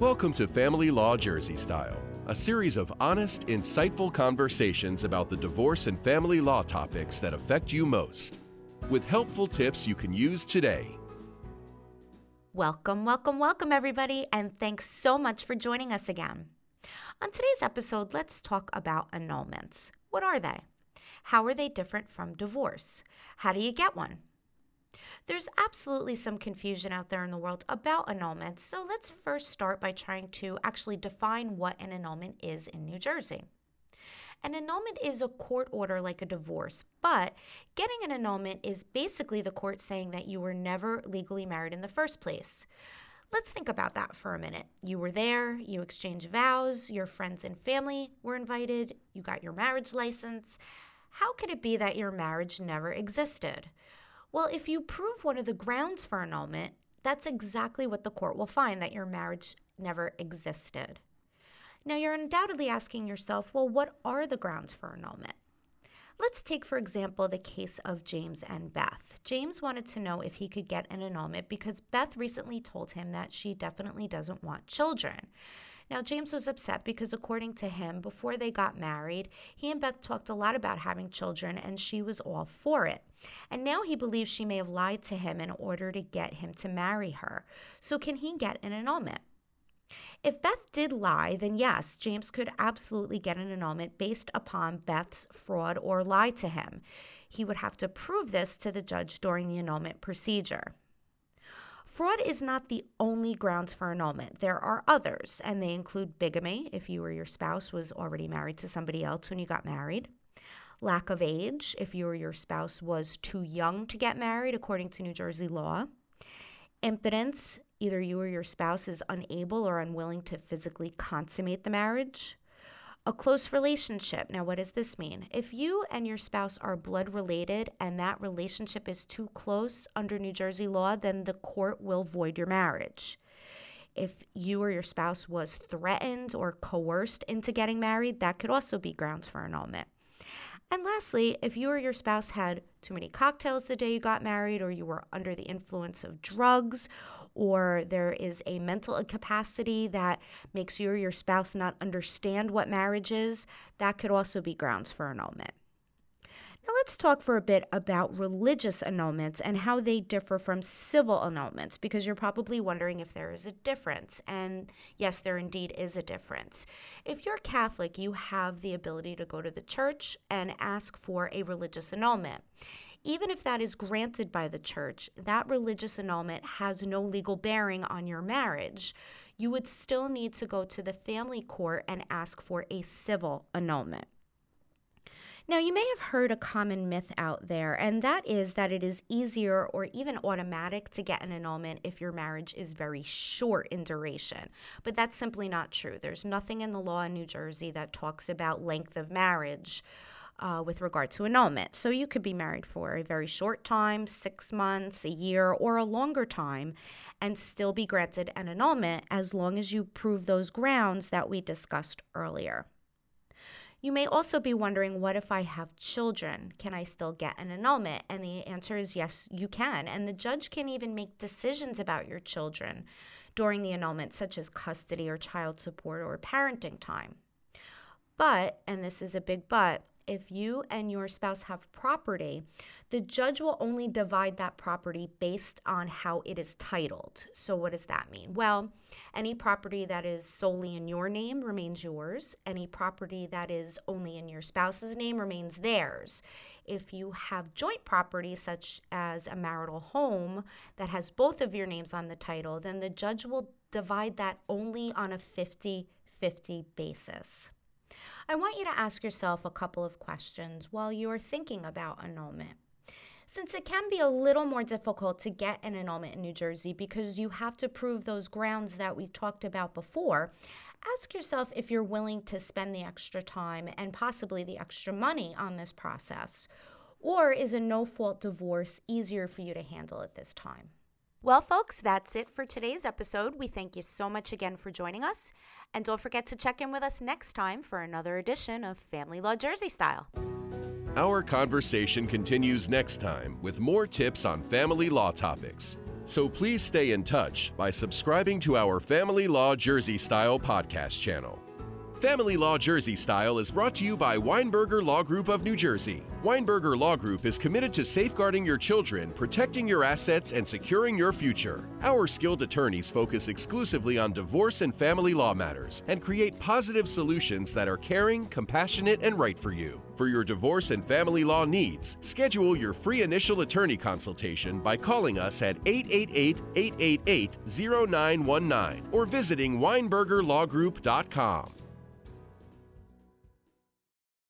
Welcome to Family Law Jersey Style, a series of honest, insightful conversations about the divorce and family law topics that affect you most, with helpful tips you can use today. Welcome, welcome, welcome, everybody, and thanks so much for joining us again. On today's episode, let's talk about annulments. What are they? How are they different from divorce? How do you get one? There's absolutely some confusion out there in the world about annulments, so let's first start by trying to actually define what an annulment is in New Jersey. An annulment is a court order like a divorce, but getting an annulment is basically the court saying that you were never legally married in the first place. Let's think about that for a minute. You were there, you exchanged vows, your friends and family were invited, you got your marriage license. How could it be that your marriage never existed? Well, if you prove one of the grounds for annulment, that's exactly what the court will find that your marriage never existed. Now, you're undoubtedly asking yourself, well, what are the grounds for annulment? Let's take, for example, the case of James and Beth. James wanted to know if he could get an annulment because Beth recently told him that she definitely doesn't want children. Now, James was upset because, according to him, before they got married, he and Beth talked a lot about having children and she was all for it. And now he believes she may have lied to him in order to get him to marry her. So, can he get an annulment? If Beth did lie, then yes, James could absolutely get an annulment based upon Beth's fraud or lie to him. He would have to prove this to the judge during the annulment procedure. Fraud is not the only grounds for annulment. There are others, and they include bigamy, if you or your spouse was already married to somebody else when you got married, lack of age, if you or your spouse was too young to get married, according to New Jersey law, impotence, either you or your spouse is unable or unwilling to physically consummate the marriage, a close relationship. Now, what does this mean? If you and your spouse are blood related and that relationship is too close under New Jersey law, then the court will void your marriage. If you or your spouse was threatened or coerced into getting married, that could also be grounds for annulment. And lastly, if you or your spouse had too many cocktails the day you got married, or you were under the influence of drugs, or there is a mental incapacity that makes you or your spouse not understand what marriage is, that could also be grounds for annulment. Now, let's talk for a bit about religious annulments and how they differ from civil annulments, because you're probably wondering if there is a difference. And yes, there indeed is a difference. If you're Catholic, you have the ability to go to the church and ask for a religious annulment even if that is granted by the church, that religious annulment has no legal bearing on your marriage. You would still need to go to the family court and ask for a civil annulment. Now, you may have heard a common myth out there, and that is that it is easier or even automatic to get an annulment if your marriage is very short in duration. But that's simply not true. There's nothing in the law in New Jersey that talks about length of marriage uh, with regard to annulment. So you could be married for a very short time, six months, a year, or a longer time, and still be granted an annulment as long as you prove those grounds that we discussed earlier. You may also be wondering, what if I have children? Can I still get an annulment? And the answer is yes, you can. And the judge can even make decisions about your children during the annulment, such as custody or child support or parenting time. But, and this is a big but, if you and your spouse have property, the judge will only divide that property based on how it is titled. So, what does that mean? Well, any property that is solely in your name remains yours, any property that is only in your spouse's name remains theirs. If you have joint property, such as a marital home that has both of your names on the title, then the judge will divide that only on a 50 50 basis. I want you to ask yourself a couple of questions while you are thinking about annulment. Since it can be a little more difficult to get an annulment in New Jersey because you have to prove those grounds that we talked about before, ask yourself if you're willing to spend the extra time and possibly the extra money on this process. Or is a no fault divorce easier for you to handle at this time? Well, folks, that's it for today's episode. We thank you so much again for joining us. And don't forget to check in with us next time for another edition of Family Law Jersey Style. Our conversation continues next time with more tips on family law topics. So please stay in touch by subscribing to our Family Law Jersey Style podcast channel. Family Law Jersey Style is brought to you by Weinberger Law Group of New Jersey. Weinberger Law Group is committed to safeguarding your children, protecting your assets, and securing your future. Our skilled attorneys focus exclusively on divorce and family law matters and create positive solutions that are caring, compassionate, and right for you. For your divorce and family law needs, schedule your free initial attorney consultation by calling us at 888 888 0919 or visiting WeinbergerLawGroup.com.